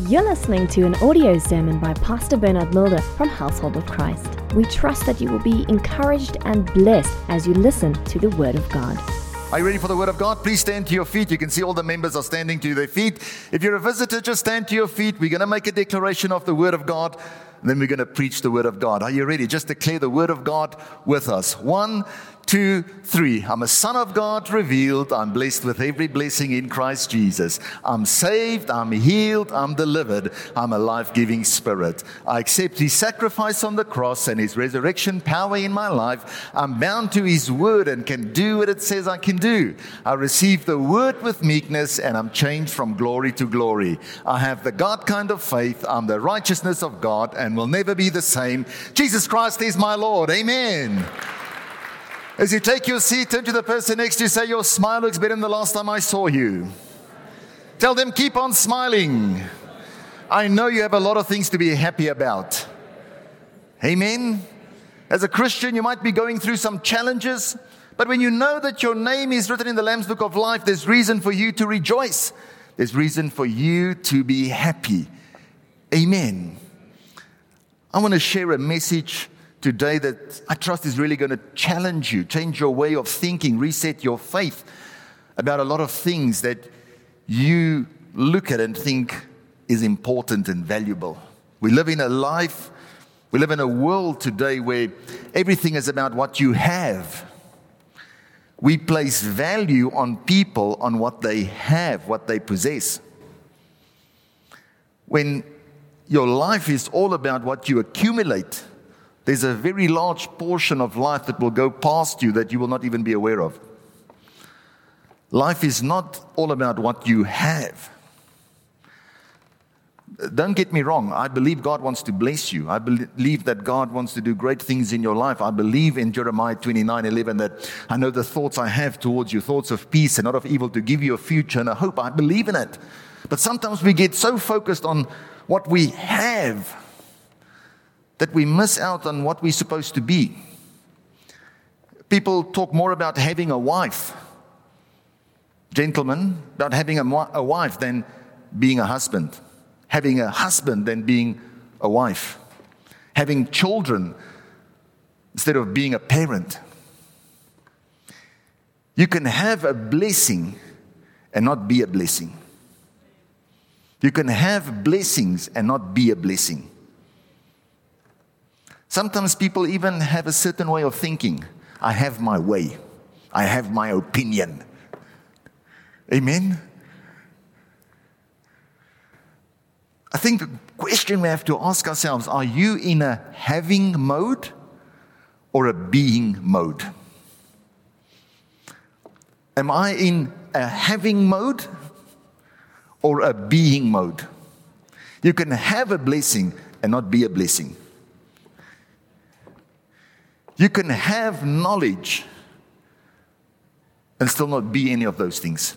You're listening to an audio sermon by Pastor Bernard Mulder from Household of Christ. We trust that you will be encouraged and blessed as you listen to the Word of God. Are you ready for the Word of God? Please stand to your feet. You can see all the members are standing to their feet. If you're a visitor, just stand to your feet. We're going to make a declaration of the Word of God. Then we're going to preach the Word of God. Are you ready? Just declare the Word of God with us. One, two, three. I'm a son of God revealed. I'm blessed with every blessing in Christ Jesus. I'm saved. I'm healed. I'm delivered. I'm a life giving spirit. I accept his sacrifice on the cross and his resurrection power in my life. I'm bound to his word and can do what it says I can do. I receive the word with meekness and I'm changed from glory to glory. I have the God kind of faith. I'm the righteousness of God and will never be the same. Jesus Christ is my Lord. Amen. As you take your seat, turn to the person next to you, say, Your smile looks better than the last time I saw you. Tell them, keep on smiling. I know you have a lot of things to be happy about. Amen. As a Christian, you might be going through some challenges, but when you know that your name is written in the Lamb's Book of Life, there's reason for you to rejoice. There's reason for you to be happy. Amen. I want to share a message today that I trust is really going to challenge you, change your way of thinking, reset your faith about a lot of things that you look at and think is important and valuable. We live in a life, we live in a world today where everything is about what you have. We place value on people on what they have, what they possess. When your life is all about what you accumulate, there's a very large portion of life that will go past you that you will not even be aware of. Life is not all about what you have. Don't get me wrong. I believe God wants to bless you. I believe that God wants to do great things in your life. I believe in Jeremiah 29 11 that I know the thoughts I have towards you, thoughts of peace and not of evil to give you a future and a hope. I believe in it. But sometimes we get so focused on what we have that we miss out on what we're supposed to be. People talk more about having a wife, gentlemen, about having a, a wife than being a husband, having a husband than being a wife, having children instead of being a parent. You can have a blessing and not be a blessing. You can have blessings and not be a blessing. Sometimes people even have a certain way of thinking. I have my way, I have my opinion. Amen? I think the question we have to ask ourselves are you in a having mode or a being mode? Am I in a having mode or a being mode? You can have a blessing and not be a blessing. You can have knowledge and still not be any of those things.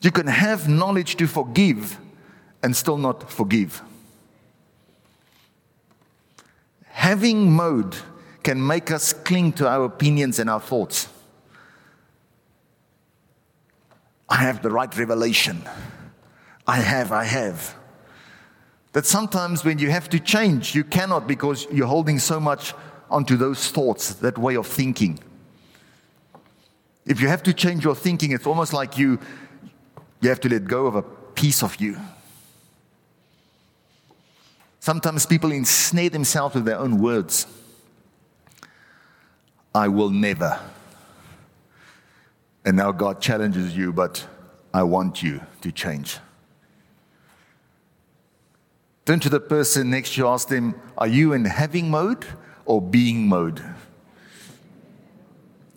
You can have knowledge to forgive and still not forgive. Having mode can make us cling to our opinions and our thoughts. I have the right revelation. I have, I have. That sometimes when you have to change, you cannot because you're holding so much onto those thoughts, that way of thinking. If you have to change your thinking, it's almost like you, you have to let go of a piece of you. Sometimes people ensnare themselves with their own words. I will never. And now God challenges you, but I want you to change. Turn to the person next to you, ask them, Are you in having mode or being mode?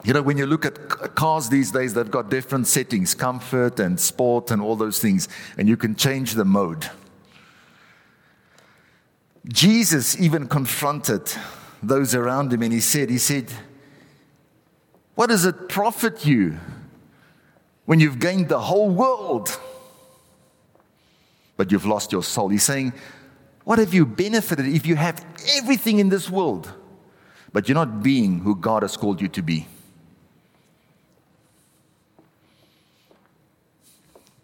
You know, when you look at cars these days, they've got different settings comfort and sport and all those things, and you can change the mode. Jesus even confronted those around him and he said, He said, What does it profit you when you've gained the whole world? but you've lost your soul. He's saying, What have you benefited if you have everything in this world, but you're not being who God has called you to be?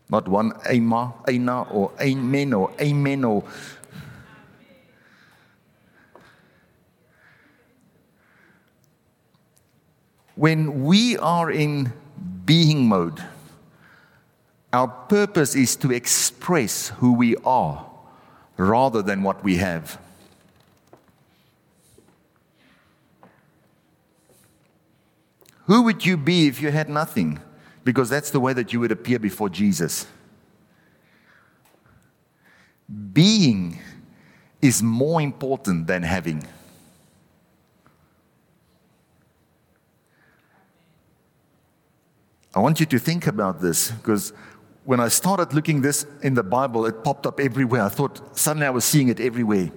Not one Ama, Aina, or Amen, or Amen, or. When we are in being mode, our purpose is to express who we are rather than what we have. Who would you be if you had nothing? Because that's the way that you would appear before Jesus. Being is more important than having. I want you to think about this because when I started looking this in the Bible, it popped up everywhere. I thought suddenly I was seeing it everywhere,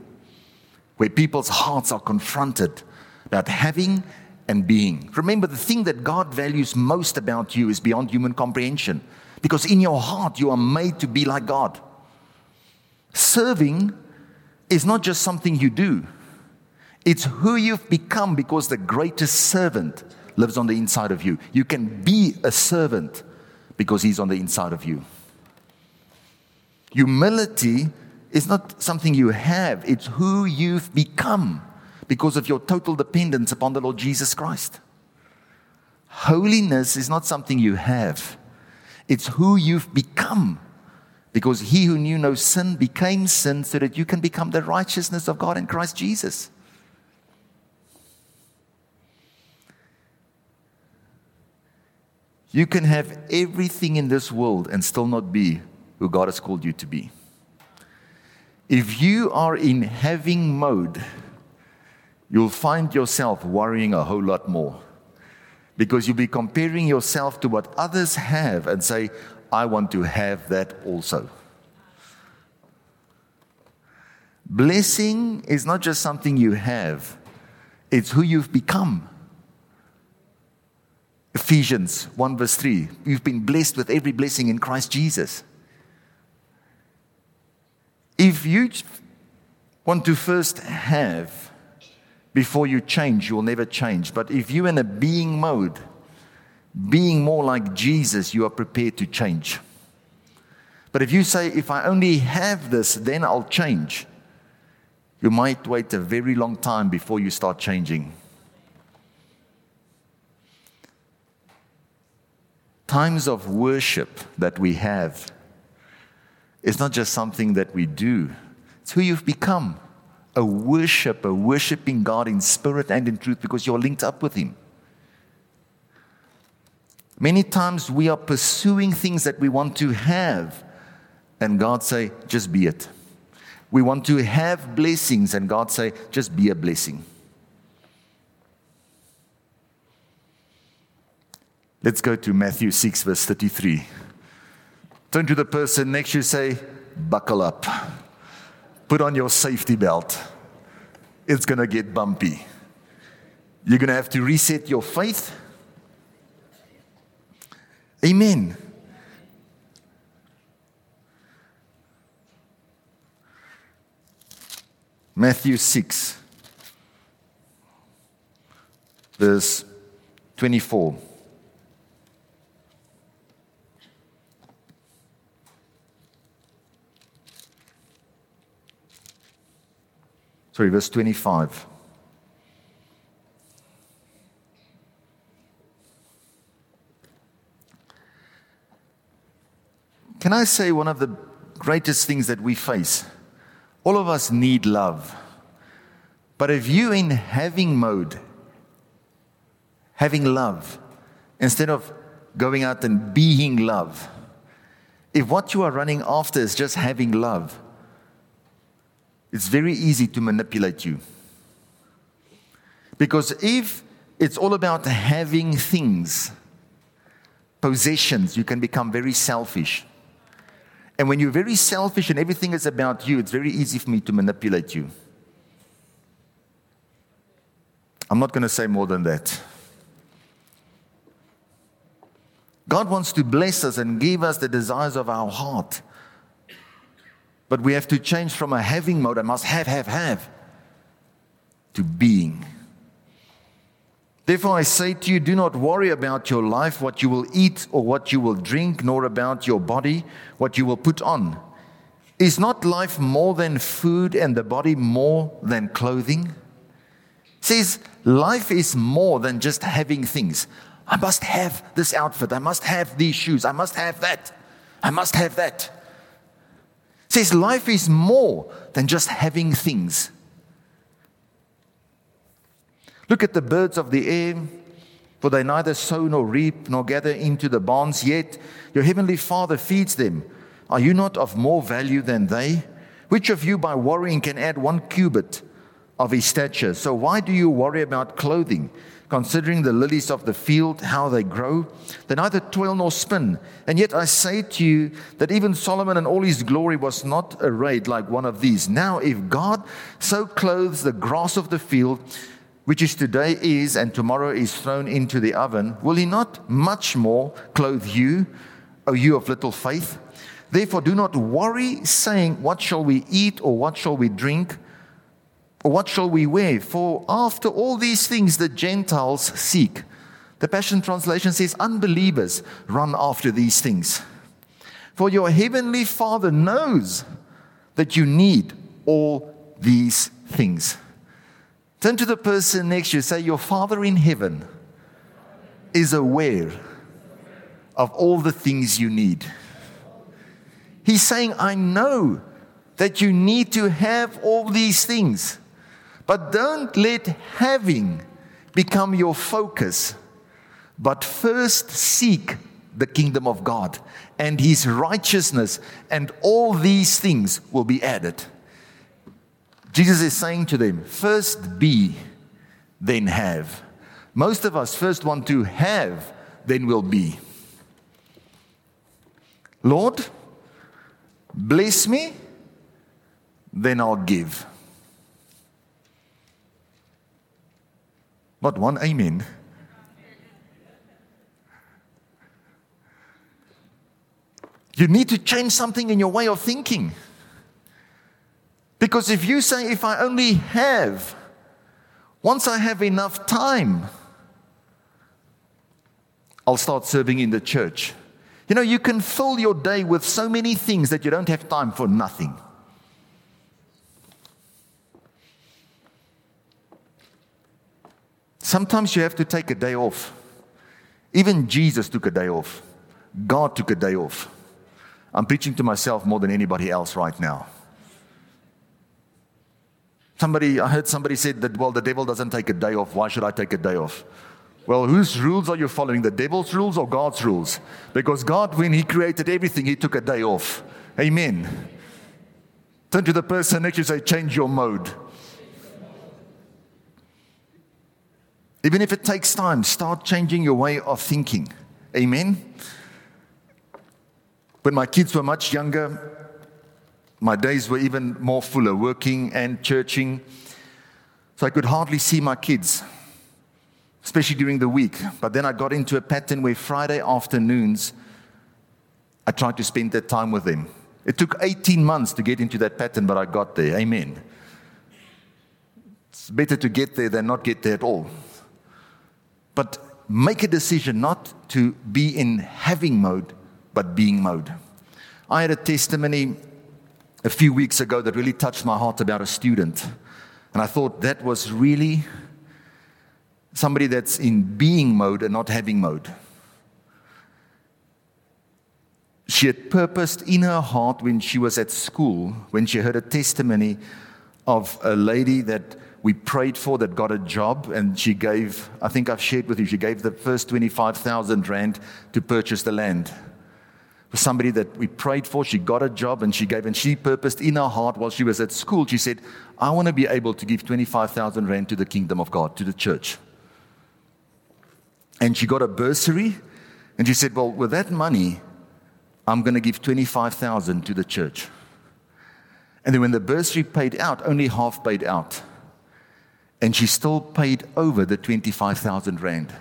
where people's hearts are confronted about having and being. Remember, the thing that God values most about you is beyond human comprehension, because in your heart you are made to be like God. Serving is not just something you do, it's who you've become because the greatest servant lives on the inside of you. You can be a servant because he's on the inside of you. Humility is not something you have, it's who you've become because of your total dependence upon the Lord Jesus Christ. Holiness is not something you have, it's who you've become. Because he who knew no sin became sin so that you can become the righteousness of God in Christ Jesus. You can have everything in this world and still not be who God has called you to be. If you are in having mode, you'll find yourself worrying a whole lot more because you'll be comparing yourself to what others have and say, I want to have that also. Blessing is not just something you have, it's who you've become. Ephesians 1 verse 3. You've been blessed with every blessing in Christ Jesus. If you want to first have before you change, you'll never change. But if you're in a being mode, being more like Jesus, you are prepared to change. But if you say, if I only have this, then I'll change, you might wait a very long time before you start changing. Times of worship that we have is not just something that we do, it's who you've become a worshiper, worshiping God in spirit and in truth because you're linked up with Him. Many times we are pursuing things that we want to have, and God say, just be it. We want to have blessings, and God say, just be a blessing. Let's go to Matthew 6, verse 33. Turn to the person next to you, say, Buckle up. Put on your safety belt. It's going to get bumpy. You're going to have to reset your faith. Amen. Matthew 6, verse 24. Sorry, verse 25. Can I say one of the greatest things that we face? All of us need love. But if you in having mode, having love, instead of going out and being love, if what you are running after is just having love, it's very easy to manipulate you. Because if it's all about having things, possessions, you can become very selfish. And when you're very selfish and everything is about you, it's very easy for me to manipulate you. I'm not going to say more than that. God wants to bless us and give us the desires of our heart. But we have to change from a having mode, I must have, have, have, to being. Therefore, I say to you, do not worry about your life, what you will eat or what you will drink, nor about your body, what you will put on. Is not life more than food and the body more than clothing? Says life is more than just having things. I must have this outfit. I must have these shoes. I must have that. I must have that. Says life is more than just having things. Look at the birds of the air, for they neither sow nor reap nor gather into the barns, yet your heavenly Father feeds them. Are you not of more value than they? Which of you by worrying can add one cubit of his stature? So why do you worry about clothing? Considering the lilies of the field, how they grow, they neither toil nor spin. And yet I say to you that even Solomon in all his glory was not arrayed like one of these. Now, if God so clothes the grass of the field, which is today is and tomorrow is thrown into the oven, will he not much more clothe you, O you of little faith? Therefore, do not worry, saying, What shall we eat, or what shall we drink, what shall we wear? For after all these things the Gentiles seek. The Passion Translation says, Unbelievers run after these things. For your heavenly Father knows that you need all these things. Turn to the person next to you, say, Your Father in heaven is aware of all the things you need. He's saying, I know that you need to have all these things, but don't let having become your focus, but first seek the kingdom of God and his righteousness, and all these things will be added. Jesus is saying to them, first be, then have. Most of us first want to have, then will be. Lord, bless me, then I'll give. Not one amen. You need to change something in your way of thinking. Because if you say, if I only have, once I have enough time, I'll start serving in the church. You know, you can fill your day with so many things that you don't have time for nothing. Sometimes you have to take a day off. Even Jesus took a day off. God took a day off. I'm preaching to myself more than anybody else right now. Somebody, I heard somebody said that, well, the devil doesn't take a day off. Why should I take a day off? Well, whose rules are you following? The devil's rules or God's rules? Because God, when He created everything, He took a day off. Amen. Turn to the person next to you say, change your mode. Even if it takes time, start changing your way of thinking. Amen. When my kids were much younger, my days were even more fuller, working and churching. So I could hardly see my kids, especially during the week. But then I got into a pattern where Friday afternoons, I tried to spend that time with them. It took 18 months to get into that pattern, but I got there. Amen. It's better to get there than not get there at all. But make a decision not to be in having mode, but being mode. I had a testimony a few weeks ago that really touched my heart about a student. And I thought that was really somebody that's in being mode and not having mode. She had purposed in her heart when she was at school, when she heard a testimony of a lady that we prayed for that got a job, and she gave, I think I've shared with you, she gave the first 25,000 Rand to purchase the land For somebody that we prayed for. She got a job and she gave, and she purposed in her heart while she was at school, she said, I want to be able to give 25,000 Rand to the kingdom of God, to the church. And she got a bursary, and she said, Well, with that money, I'm going to give 25,000 to the church. And then when the bursary paid out, only half paid out. And she still paid over the 25,000 Rand.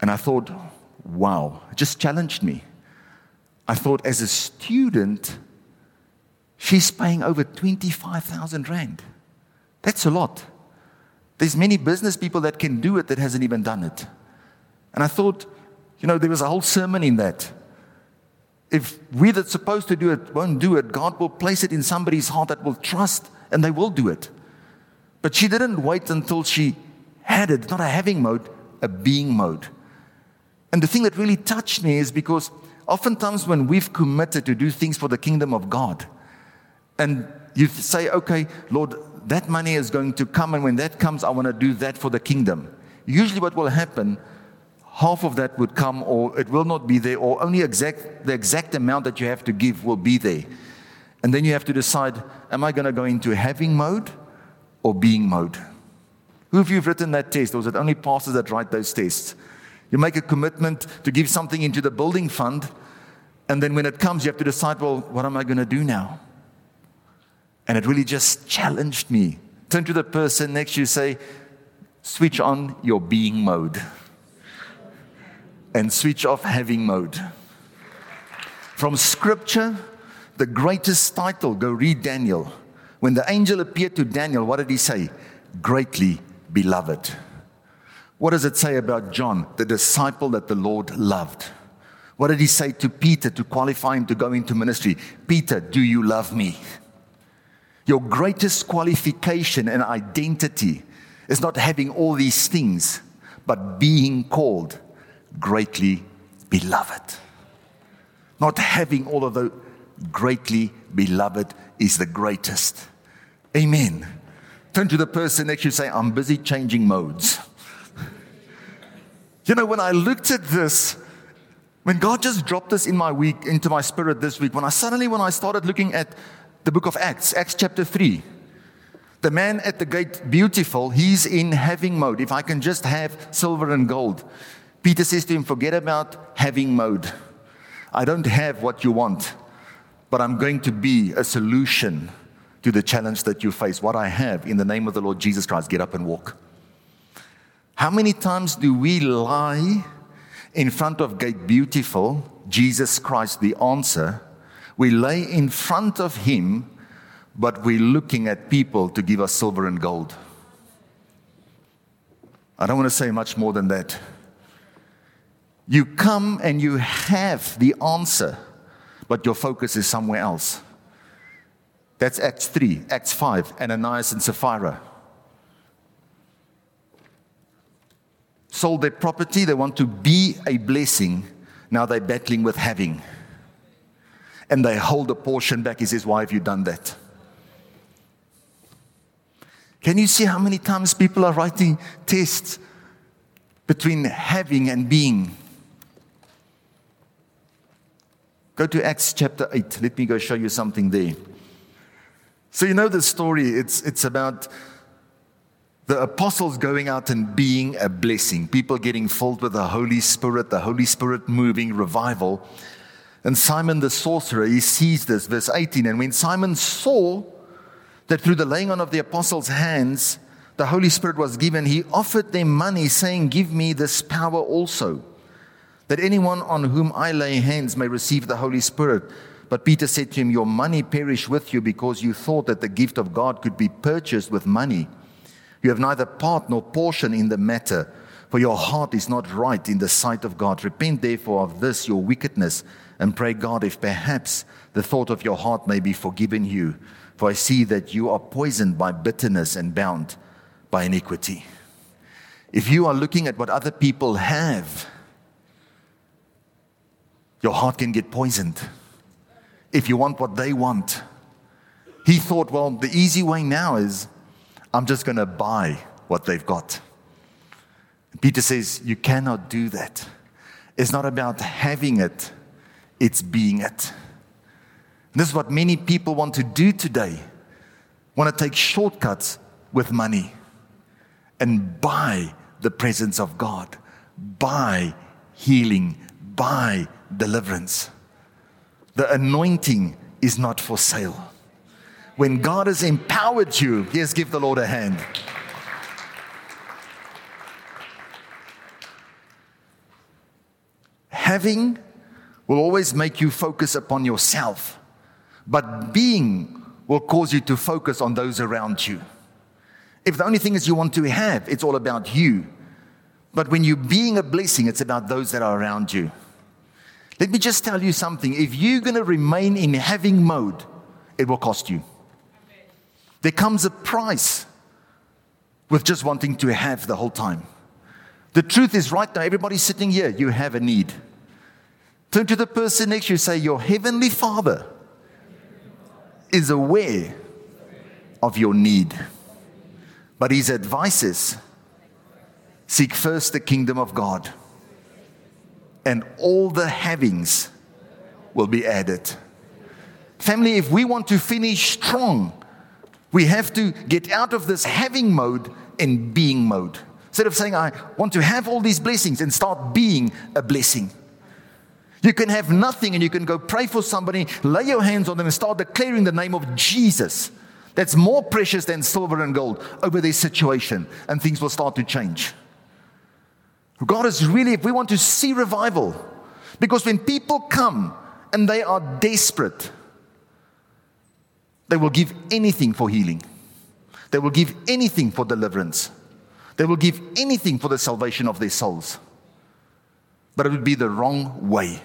And I thought, wow, it just challenged me. I thought, as a student, she's paying over 25,000 Rand. That's a lot. There's many business people that can do it that hasn't even done it. And I thought, you know, there was a whole sermon in that. If we that's supposed to do it won't do it, God will place it in somebody's heart that will trust and they will do it. But she didn't wait until she had it, not a having mode, a being mode. And the thing that really touched me is because oftentimes when we've committed to do things for the kingdom of God, and you say, okay, Lord, that money is going to come, and when that comes, I want to do that for the kingdom. Usually, what will happen, half of that would come, or it will not be there, or only exact, the exact amount that you have to give will be there. And then you have to decide, am I going to go into having mode or being mode? Who of you have written that test, or is it only pastors that write those tests? You make a commitment to give something into the building fund, and then when it comes, you have to decide, well, what am I going to do now? And it really just challenged me. Turn to the person next to you, say, switch on your being mode and switch off having mode. From scripture, the greatest title, go read Daniel. When the angel appeared to Daniel, what did he say? Greatly beloved. What does it say about John, the disciple that the Lord loved? What did he say to Peter to qualify him to go into ministry? Peter, do you love me? Your greatest qualification and identity is not having all these things, but being called greatly beloved. Not having all of the greatly beloved is the greatest. Amen. Turn to the person next to you say, I'm busy changing modes. You know, when I looked at this, when God just dropped this in my week, into my spirit this week, when I suddenly, when I started looking at the book of Acts, Acts chapter 3, the man at the gate, beautiful, he's in having mode. If I can just have silver and gold. Peter says to him, forget about having mode. I don't have what you want, but I'm going to be a solution to the challenge that you face. What I have in the name of the Lord Jesus Christ, get up and walk. How many times do we lie in front of Gate Beautiful, Jesus Christ, the answer? We lay in front of Him, but we're looking at people to give us silver and gold. I don't want to say much more than that. You come and you have the answer, but your focus is somewhere else. That's Acts 3, Acts 5, Ananias and Sapphira. sold their property, they want to be a blessing. Now they're battling with having. And they hold a portion back. He says, Why have you done that? Can you see how many times people are writing tests between having and being? Go to Acts chapter 8. Let me go show you something there. So, you know the story. It's, it's about the apostles going out and being a blessing, people getting filled with the Holy Spirit, the Holy Spirit moving revival. And Simon the sorcerer, he sees this, verse 18. And when Simon saw that through the laying on of the apostles' hands, the Holy Spirit was given, he offered them money, saying, Give me this power also, that anyone on whom I lay hands may receive the Holy Spirit. But Peter said to him, Your money perish with you because you thought that the gift of God could be purchased with money. You have neither part nor portion in the matter, for your heart is not right in the sight of God. Repent therefore of this your wickedness, and pray God if perhaps the thought of your heart may be forgiven you. For I see that you are poisoned by bitterness and bound by iniquity. If you are looking at what other people have, your heart can get poisoned. If you want what they want, he thought, well, the easy way now is I'm just going to buy what they've got. Peter says, You cannot do that. It's not about having it, it's being it. And this is what many people want to do today. Want to take shortcuts with money and buy the presence of God, buy healing, buy deliverance. The anointing is not for sale. When God has empowered you, yes, give the Lord a hand. Having will always make you focus upon yourself, but being will cause you to focus on those around you. If the only thing is you want to have, it's all about you. But when you're being a blessing, it's about those that are around you. Let me just tell you something. If you're going to remain in having mode, it will cost you. There comes a price with just wanting to have the whole time. The truth is, right now, everybody sitting here, you have a need. Turn to the person next to you, say, Your heavenly Father is aware of your need. But his advice is seek first the kingdom of God, and all the havings will be added. Family, if we want to finish strong, we have to get out of this having mode and being mode. Instead of saying, I want to have all these blessings and start being a blessing. You can have nothing and you can go pray for somebody, lay your hands on them, and start declaring the name of Jesus. That's more precious than silver and gold over their situation, and things will start to change. God is really, if we want to see revival, because when people come and they are desperate, they will give anything for healing. They will give anything for deliverance. They will give anything for the salvation of their souls. But it would be the wrong way.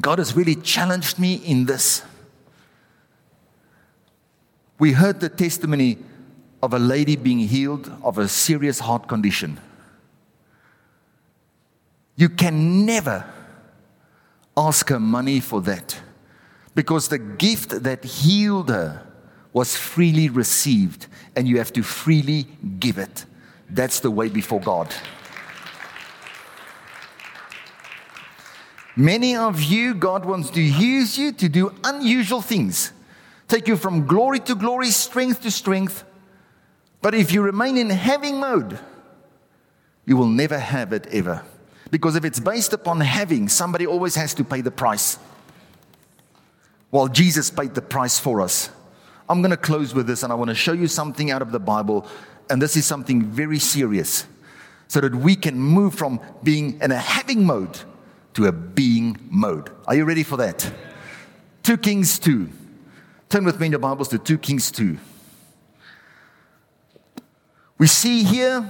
God has really challenged me in this. We heard the testimony of a lady being healed of a serious heart condition. You can never ask her money for that because the gift that healed her was freely received and you have to freely give it. That's the way before God. Many of you, God wants to use you to do unusual things, take you from glory to glory, strength to strength. But if you remain in having mode, you will never have it ever. Because if it's based upon having, somebody always has to pay the price. While Jesus paid the price for us. I'm going to close with this and I want to show you something out of the Bible. And this is something very serious so that we can move from being in a having mode to a being mode. Are you ready for that? 2 Kings 2. Turn with me in your Bibles to 2 Kings 2. We see here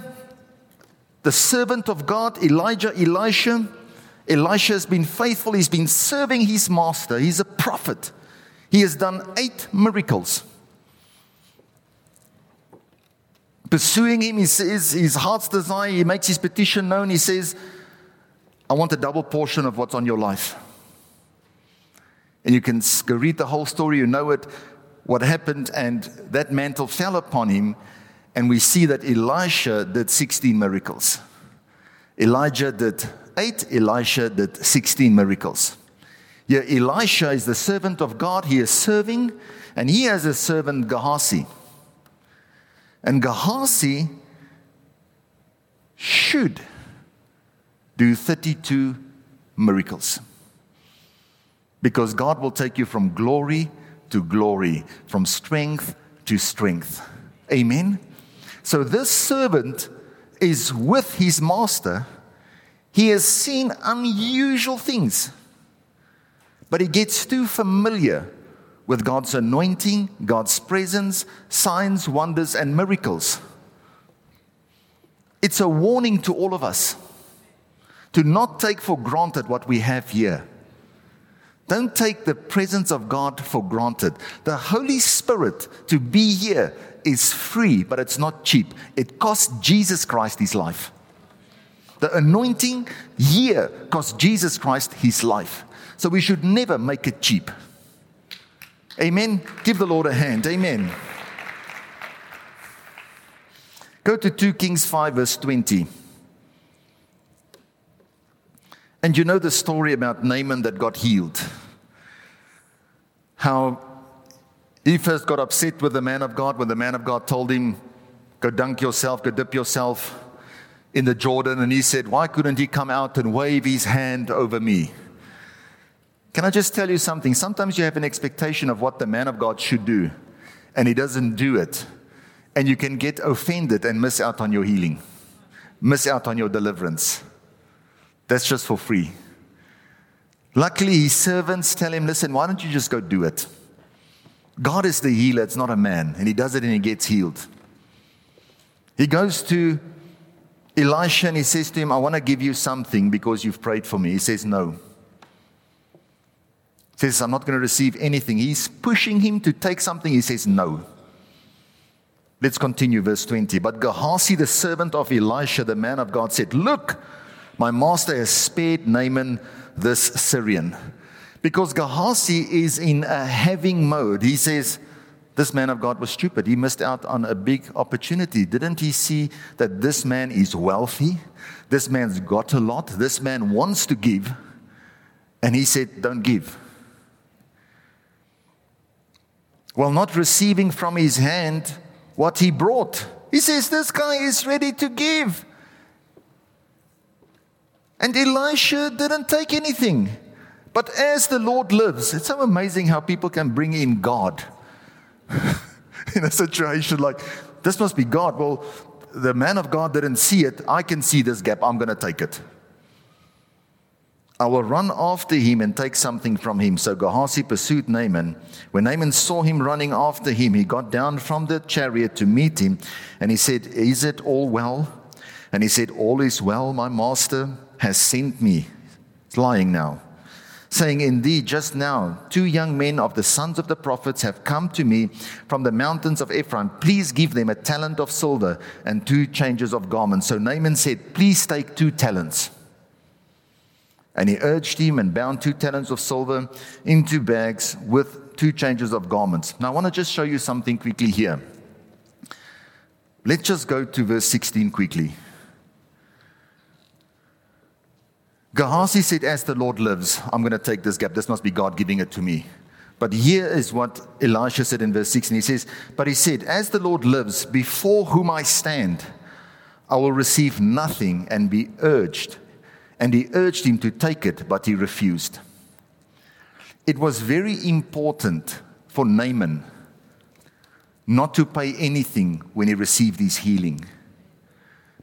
the servant of God, Elijah, Elisha. Elisha has been faithful, he's been serving his master, he's a prophet. He has done eight miracles. Pursuing him, he says his heart's desire, he makes his petition known. He says, I want a double portion of what's on your life. And you can read the whole story, you know it, what happened, and that mantle fell upon him. And we see that Elisha did 16 miracles. Elijah did eight, Elisha did 16 miracles. Yeah, Elisha is the servant of God. He is serving, and he has a servant, Gehazi. And Gehazi should do 32 miracles. Because God will take you from glory to glory, from strength to strength. Amen. So this servant is with his master. He has seen unusual things, but he gets too familiar with God's anointing, God's presence, signs, wonders, and miracles. It's a warning to all of us to not take for granted what we have here. Don't take the presence of God for granted. The Holy Spirit to be here is free, but it's not cheap. It cost Jesus Christ his life. The anointing here cost Jesus Christ his life. So we should never make it cheap. Amen. Give the Lord a hand. Amen. Go to 2 Kings 5, verse 20. And you know the story about Naaman that got healed. How he got upset with the man of God when the man of God told him, Go dunk yourself, go dip yourself in the Jordan. And he said, Why couldn't he come out and wave his hand over me? Can I just tell you something? Sometimes you have an expectation of what the man of God should do, and he doesn't do it. And you can get offended and miss out on your healing, miss out on your deliverance. That's just for free. Luckily, his servants tell him, Listen, why don't you just go do it? God is the healer, it's not a man. And he does it and he gets healed. He goes to Elisha and he says to him, I want to give you something because you've prayed for me. He says, No. He says, I'm not going to receive anything. He's pushing him to take something. He says, No. Let's continue, verse 20. But Gehazi, the servant of Elisha, the man of God, said, Look, my master has spared Naaman this Syrian. Because Gehazi is in a having mode. He says, This man of God was stupid. He missed out on a big opportunity. Didn't he see that this man is wealthy? This man's got a lot. This man wants to give. And he said, Don't give. While not receiving from his hand what he brought, he says, This guy is ready to give. And Elisha didn't take anything. But as the Lord lives, it's so amazing how people can bring in God in a situation like this must be God. Well, the man of God didn't see it. I can see this gap. I'm going to take it. I will run after him and take something from him. So Gehazi pursued Naaman. When Naaman saw him running after him, he got down from the chariot to meet him. And he said, Is it all well? And he said, All is well. My master has sent me. It's lying now saying, Indeed, just now, two young men of the sons of the prophets have come to me from the mountains of Ephraim. Please give them a talent of silver and two changes of garments. So Naaman said, Please take two talents. And he urged him and bound two talents of silver into bags with two changes of garments. Now, I want to just show you something quickly here. Let's just go to verse 16 quickly. Gehazi said, As the Lord lives, I'm going to take this gap. This must be God giving it to me. But here is what Elisha said in verse 16. He says, But he said, As the Lord lives, before whom I stand, I will receive nothing and be urged. And he urged him to take it, but he refused. It was very important for Naaman not to pay anything when he received his healing,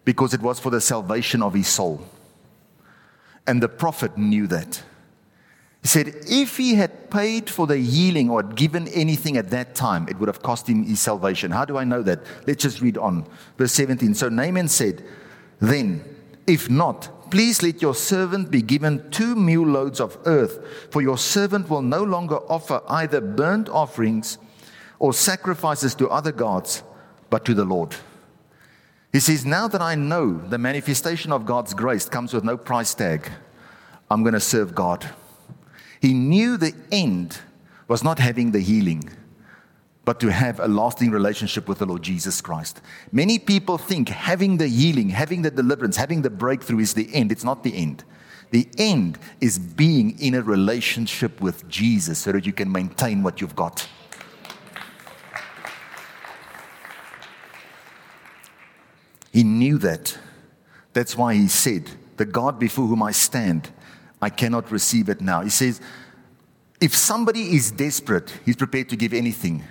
because it was for the salvation of his soul. And the prophet knew that. He said, if he had paid for the healing or had given anything at that time, it would have cost him his salvation. How do I know that? Let's just read on. Verse 17. So Naaman said, Then, if not, please let your servant be given two mule loads of earth, for your servant will no longer offer either burnt offerings or sacrifices to other gods, but to the Lord. He says, Now that I know the manifestation of God's grace comes with no price tag, I'm going to serve God. He knew the end was not having the healing, but to have a lasting relationship with the Lord Jesus Christ. Many people think having the healing, having the deliverance, having the breakthrough is the end. It's not the end. The end is being in a relationship with Jesus so that you can maintain what you've got. He knew that. That's why he said, The God before whom I stand, I cannot receive it now. He says, if somebody is desperate, he's prepared to give anything.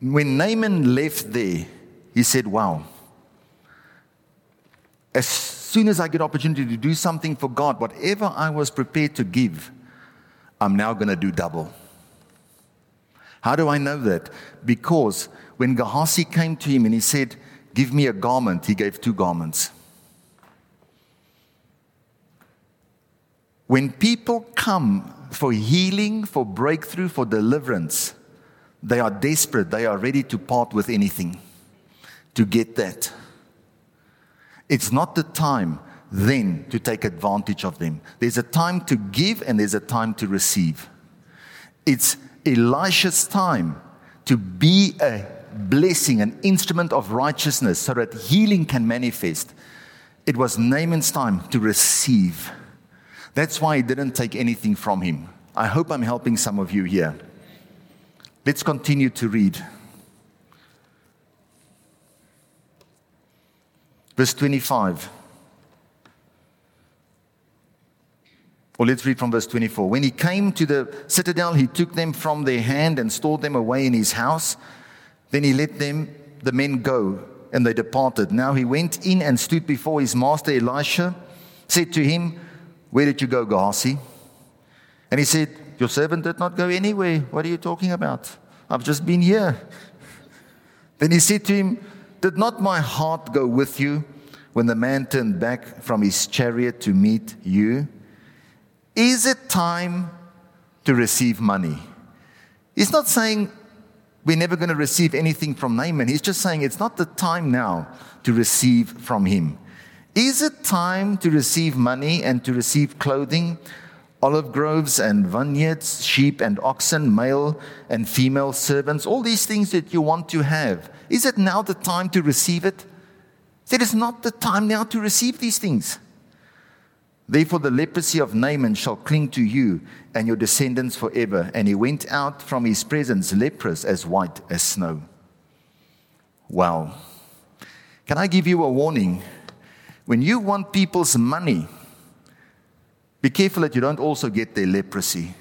When Naaman left there, he said, Wow, as soon as I get opportunity to do something for God, whatever I was prepared to give, I'm now going to do double. How do I know that? Because when Gehazi came to him and he said, Give me a garment. He gave two garments. When people come for healing, for breakthrough, for deliverance, they are desperate. They are ready to part with anything to get that. It's not the time then to take advantage of them. There's a time to give and there's a time to receive. It's Elisha's time to be a blessing, an instrument of righteousness, so that healing can manifest. It was Naaman's time to receive. That's why he didn't take anything from him. I hope I'm helping some of you here. Let's continue to read. Verse 25. Or let's read from verse 24. When he came to the citadel, he took them from their hand and stored them away in his house. Then he let them, the men go, and they departed. Now he went in and stood before his master Elisha, said to him, Where did you go, Gehazi? And he said, Your servant did not go anywhere. What are you talking about? I've just been here. Then he said to him, Did not my heart go with you when the man turned back from his chariot to meet you? Is it time to receive money? He's not saying we're never going to receive anything from Naaman. He's just saying it's not the time now to receive from him. Is it time to receive money and to receive clothing, olive groves and vineyards, sheep and oxen, male and female servants, all these things that you want to have? Is it now the time to receive it? It is not the time now to receive these things. Therefore, the leprosy of Naaman shall cling to you and your descendants forever. And he went out from his presence leprous as white as snow. Wow. Can I give you a warning? When you want people's money, be careful that you don't also get their leprosy.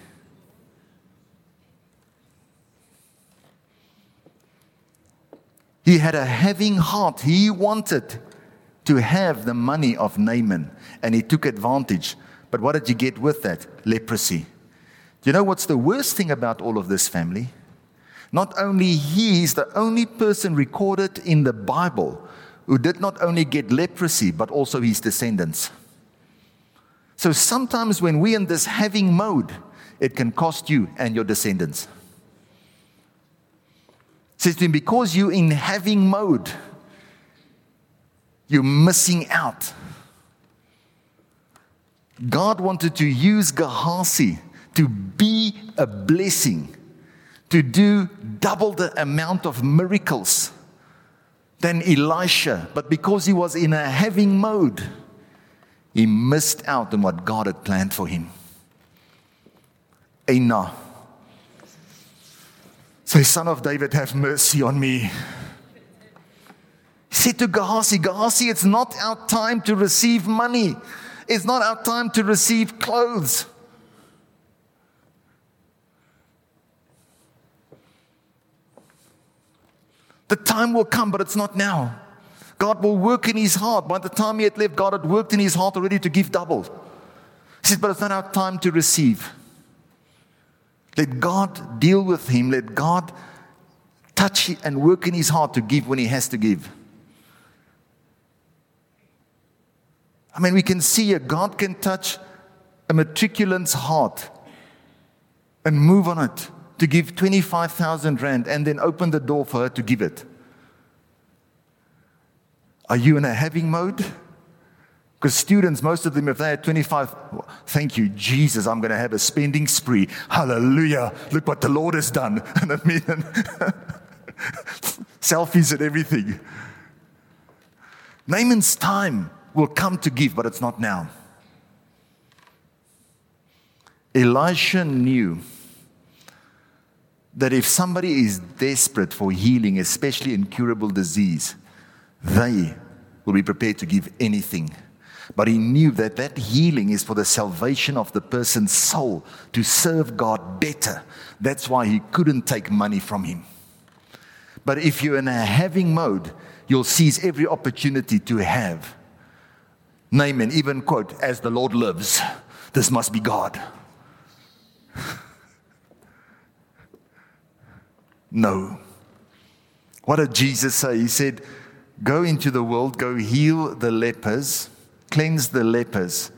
He had a having heart. He wanted to have the money of Naaman, and he took advantage. But what did you get with that? Leprosy. Do you know what's the worst thing about all of this family? Not only he is the only person recorded in the Bible who did not only get leprosy, but also his descendants. So sometimes when we're in this having mode, it can cost you and your descendants. It says to him, because you're in having mode, you're missing out. God wanted to use Gehazi to be a blessing, to do double the amount of miracles than Elisha. But because he was in a having mode, he missed out on what God had planned for him. Anah. Say, Son of David, have mercy on me. He said to Gehazi, Gehazi, it's not our time to receive money. It's not our time to receive clothes. The time will come, but it's not now. God will work in his heart. By the time he had left, God had worked in his heart already to give double. He said, but it's not our time to receive. Let God deal with him. Let God touch and work in his heart to give when he has to give. I mean, we can see a God can touch a matriculant's heart and move on it to give 25,000 Rand and then open the door for her to give it. Are you in a having mode? Because students, most of them, if they had 25, thank you, Jesus, I'm going to have a spending spree. Hallelujah. Look what the Lord has done. And I mean, selfies and everything. Naaman's time will come to give, but it's not now. Elisha knew that if somebody is desperate for healing, especially incurable disease, they will be prepared to give anything. But he knew that that healing is for the salvation of the person's soul, to serve God better. That's why he couldn't take money from him. But if you're in a having mode, you'll seize every opportunity to have. Naaman even quote, as the Lord lives, this must be God. no. What did Jesus say? He said, Go into the world, go heal the lepers, cleanse the lepers.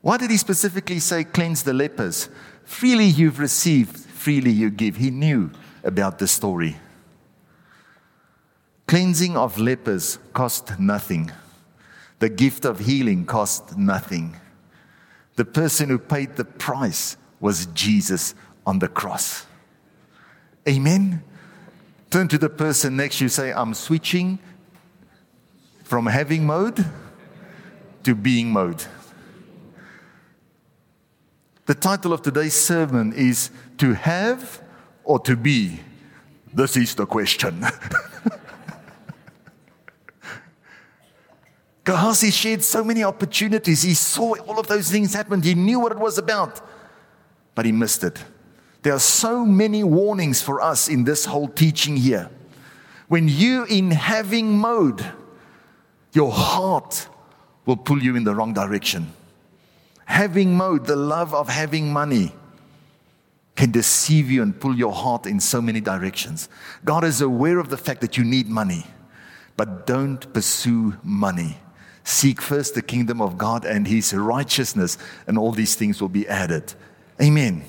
Why did he specifically say cleanse the lepers? Freely you've received, freely you give. He knew about the story. Cleansing of lepers cost nothing. The gift of healing cost nothing. The person who paid the price was Jesus on the cross. Amen. Turn to the person next you, say, I'm switching from having mode to being mode. The title of today's sermon is To Have or To Be? This is the question. Gehazi shared so many opportunities. He saw all of those things happen. He knew what it was about, but he missed it. There are so many warnings for us in this whole teaching here. When you in having mode, your heart will pull you in the wrong direction. Having mode, the love of having money, can deceive you and pull your heart in so many directions. God is aware of the fact that you need money, but don't pursue money. Seek first the kingdom of God and his righteousness, and all these things will be added. Amen.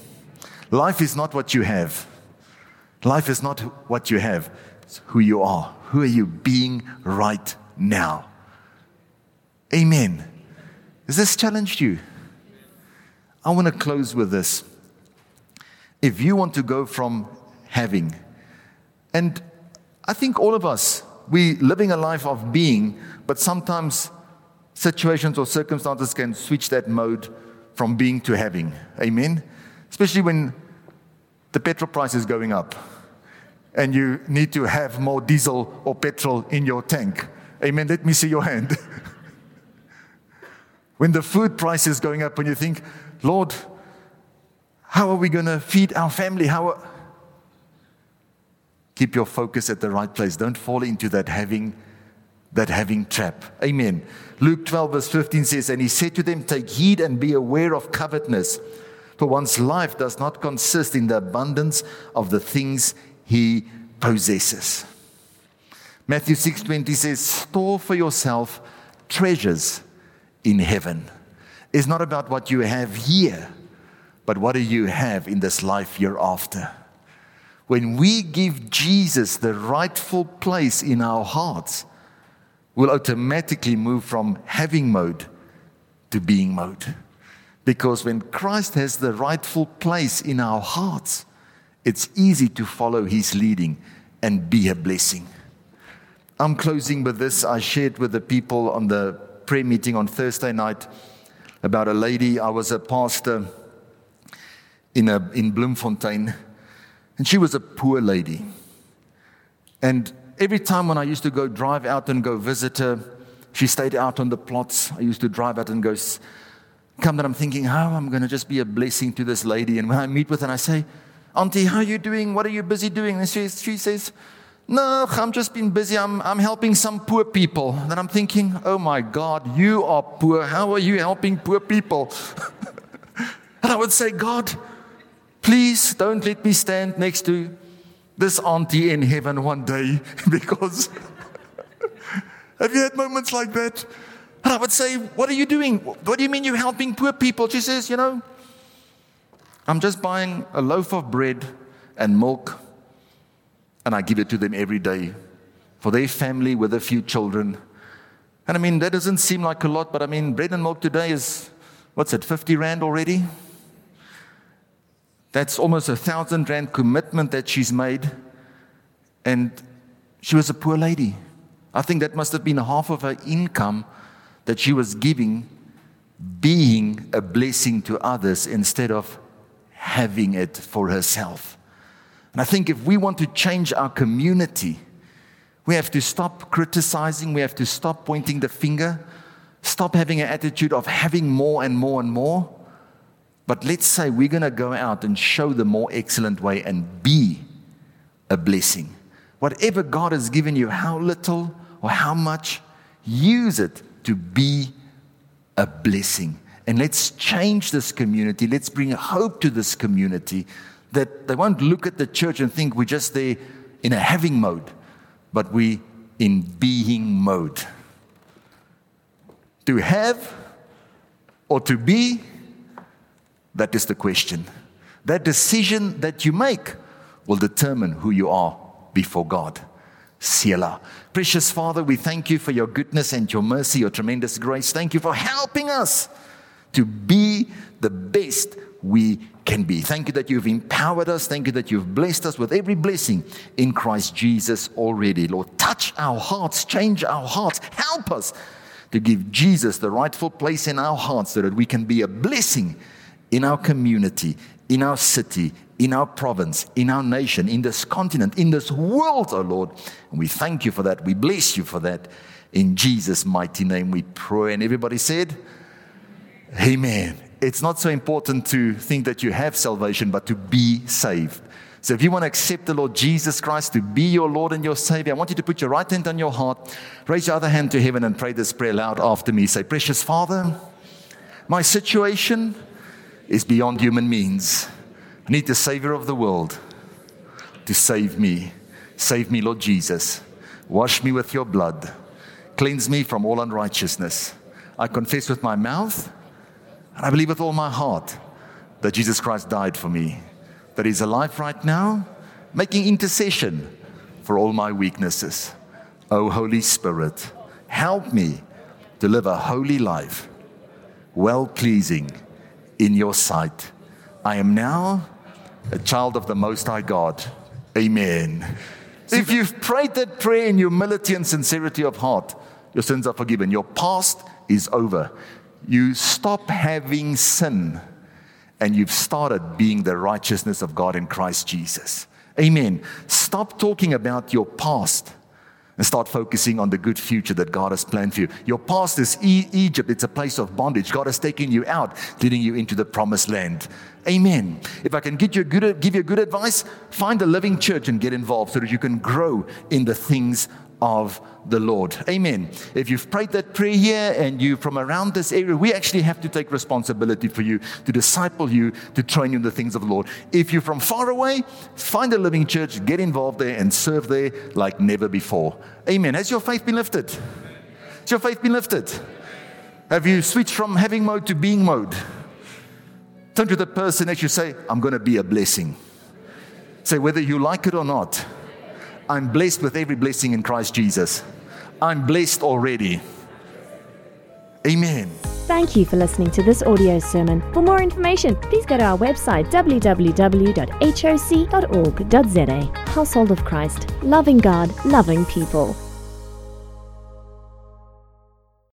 Life is not what you have. Life is not what you have, it's who you are. Who are you being right now? Amen. Has this challenged you? I want to close with this. If you want to go from having, and I think all of us, we're living a life of being, but sometimes situations or circumstances can switch that mode from being to having. Amen? Especially when the petrol price is going up and you need to have more diesel or petrol in your tank. Amen. Let me see your hand. when the food price is going up and you think, Lord, how are we going to feed our family? How are... Keep your focus at the right place. Don't fall into that having that having trap. Amen. Luke 12 verse 15 says, And he said to them, Take heed and be aware of covetousness, for one's life does not consist in the abundance of the things he possesses. Matthew 6:20 says, "Store for yourself treasures in heaven." It's not about what you have here, but what do you have in this life hereafter? When we give Jesus the rightful place in our hearts, we'll automatically move from having mode to being mode. Because when Christ has the rightful place in our hearts, it's easy to follow his leading and be a blessing. I'm closing with this. I shared with the people on the prayer meeting on Thursday night about a lady. I was a pastor in, a, in Bloemfontein, and she was a poor lady. And every time when I used to go drive out and go visit her, she stayed out on the plots. I used to drive out and go come that I'm thinking, how I'm going to just be a blessing to this lady. And when I meet with her, I say, Auntie, how are you doing? What are you busy doing? And she, she says, No, I'm just been busy. I'm, I'm helping some poor people. Then I'm thinking, Oh my God, you are poor. How are you helping poor people? and I would say, God, please don't let me stand next to this auntie in heaven one day because. Have you had moments like that? And I would say, What are you doing? What do you mean you're helping poor people? She says, You know, I'm just buying a loaf of bread and milk, and I give it to them every day for their family with a few children. And I mean, that doesn't seem like a lot, but I mean, bread and milk today is, what's it, 50 Rand already? That's almost a thousand Rand commitment that she's made. And she was a poor lady. I think that must have been half of her income that she was giving, being a blessing to others instead of having it for herself. And I think if we want to change our community, we have to stop criticizing, we have to stop pointing the finger, stop having an attitude of having more and more and more. But let's say we're going to go out and show the more excellent way and be a blessing. Whatever God has given you, how little or how much, use it to be a blessing. And let's change this community. Let's bring hope to this community that they won't look at the church and think we're just there in a having mode, but we in being mode. To have or to be, that is the question. That decision that you make will determine who you are before God. Selah. Precious Father, we thank you for your goodness and your mercy, your tremendous grace. Thank you for helping us to be the best we can be. Thank you that you've empowered us. Thank you that you've blessed us with every blessing in Christ Jesus already. Lord, touch our hearts, change our hearts, help us to give Jesus the rightful place in our hearts so that we can be a blessing in our community, in our city, in our province, in our nation, in this continent, in this world, oh Lord. And we thank you for that. We bless you for that. In Jesus' mighty name we pray. And everybody said, Amen. It's not so important to think that you have salvation, but to be saved. So if you want to accept the Lord Jesus Christ to be your Lord and your Savior, I want you to put your right hand on your heart, raise your other hand to heaven, and pray this prayer loud after me. Say, Precious Father, my situation is beyond human means. I need the Savior of the world to save me. Save me, Lord Jesus. Wash me with your blood. Cleanse me from all unrighteousness. I confess with my mouth and I believe with all my heart that Jesus Christ died for me, that He's alive right now, making intercession for all my weaknesses. Oh, Holy Spirit, help me to live a holy life, well pleasing in your sight. I am now a child of the Most High God. Amen. If you've prayed that prayer in humility and sincerity of heart, your sins are forgiven. Your past is over. You stop having sin and you've started being the righteousness of God in Christ Jesus. Amen. Stop talking about your past and start focusing on the good future that God has planned for you. Your past is e- Egypt, it's a place of bondage. God has taken you out, leading you into the promised land. Amen. If I can get you good, give you good advice, find a living church and get involved so that you can grow in the things of the Lord. Amen. If you've prayed that prayer here and you from around this area, we actually have to take responsibility for you to disciple you, to train you in the things of the Lord. If you're from far away, find a living church, get involved there, and serve there like never before. Amen. Has your faith been lifted? Has your faith been lifted? Have you switched from having mode to being mode? Turn to the person that you say, I'm going to be a blessing. Say, whether you like it or not, I'm blessed with every blessing in Christ Jesus. I'm blessed already. Amen. Thank you for listening to this audio sermon. For more information, please go to our website www.hoc.org.za. Household of Christ, loving God, loving people.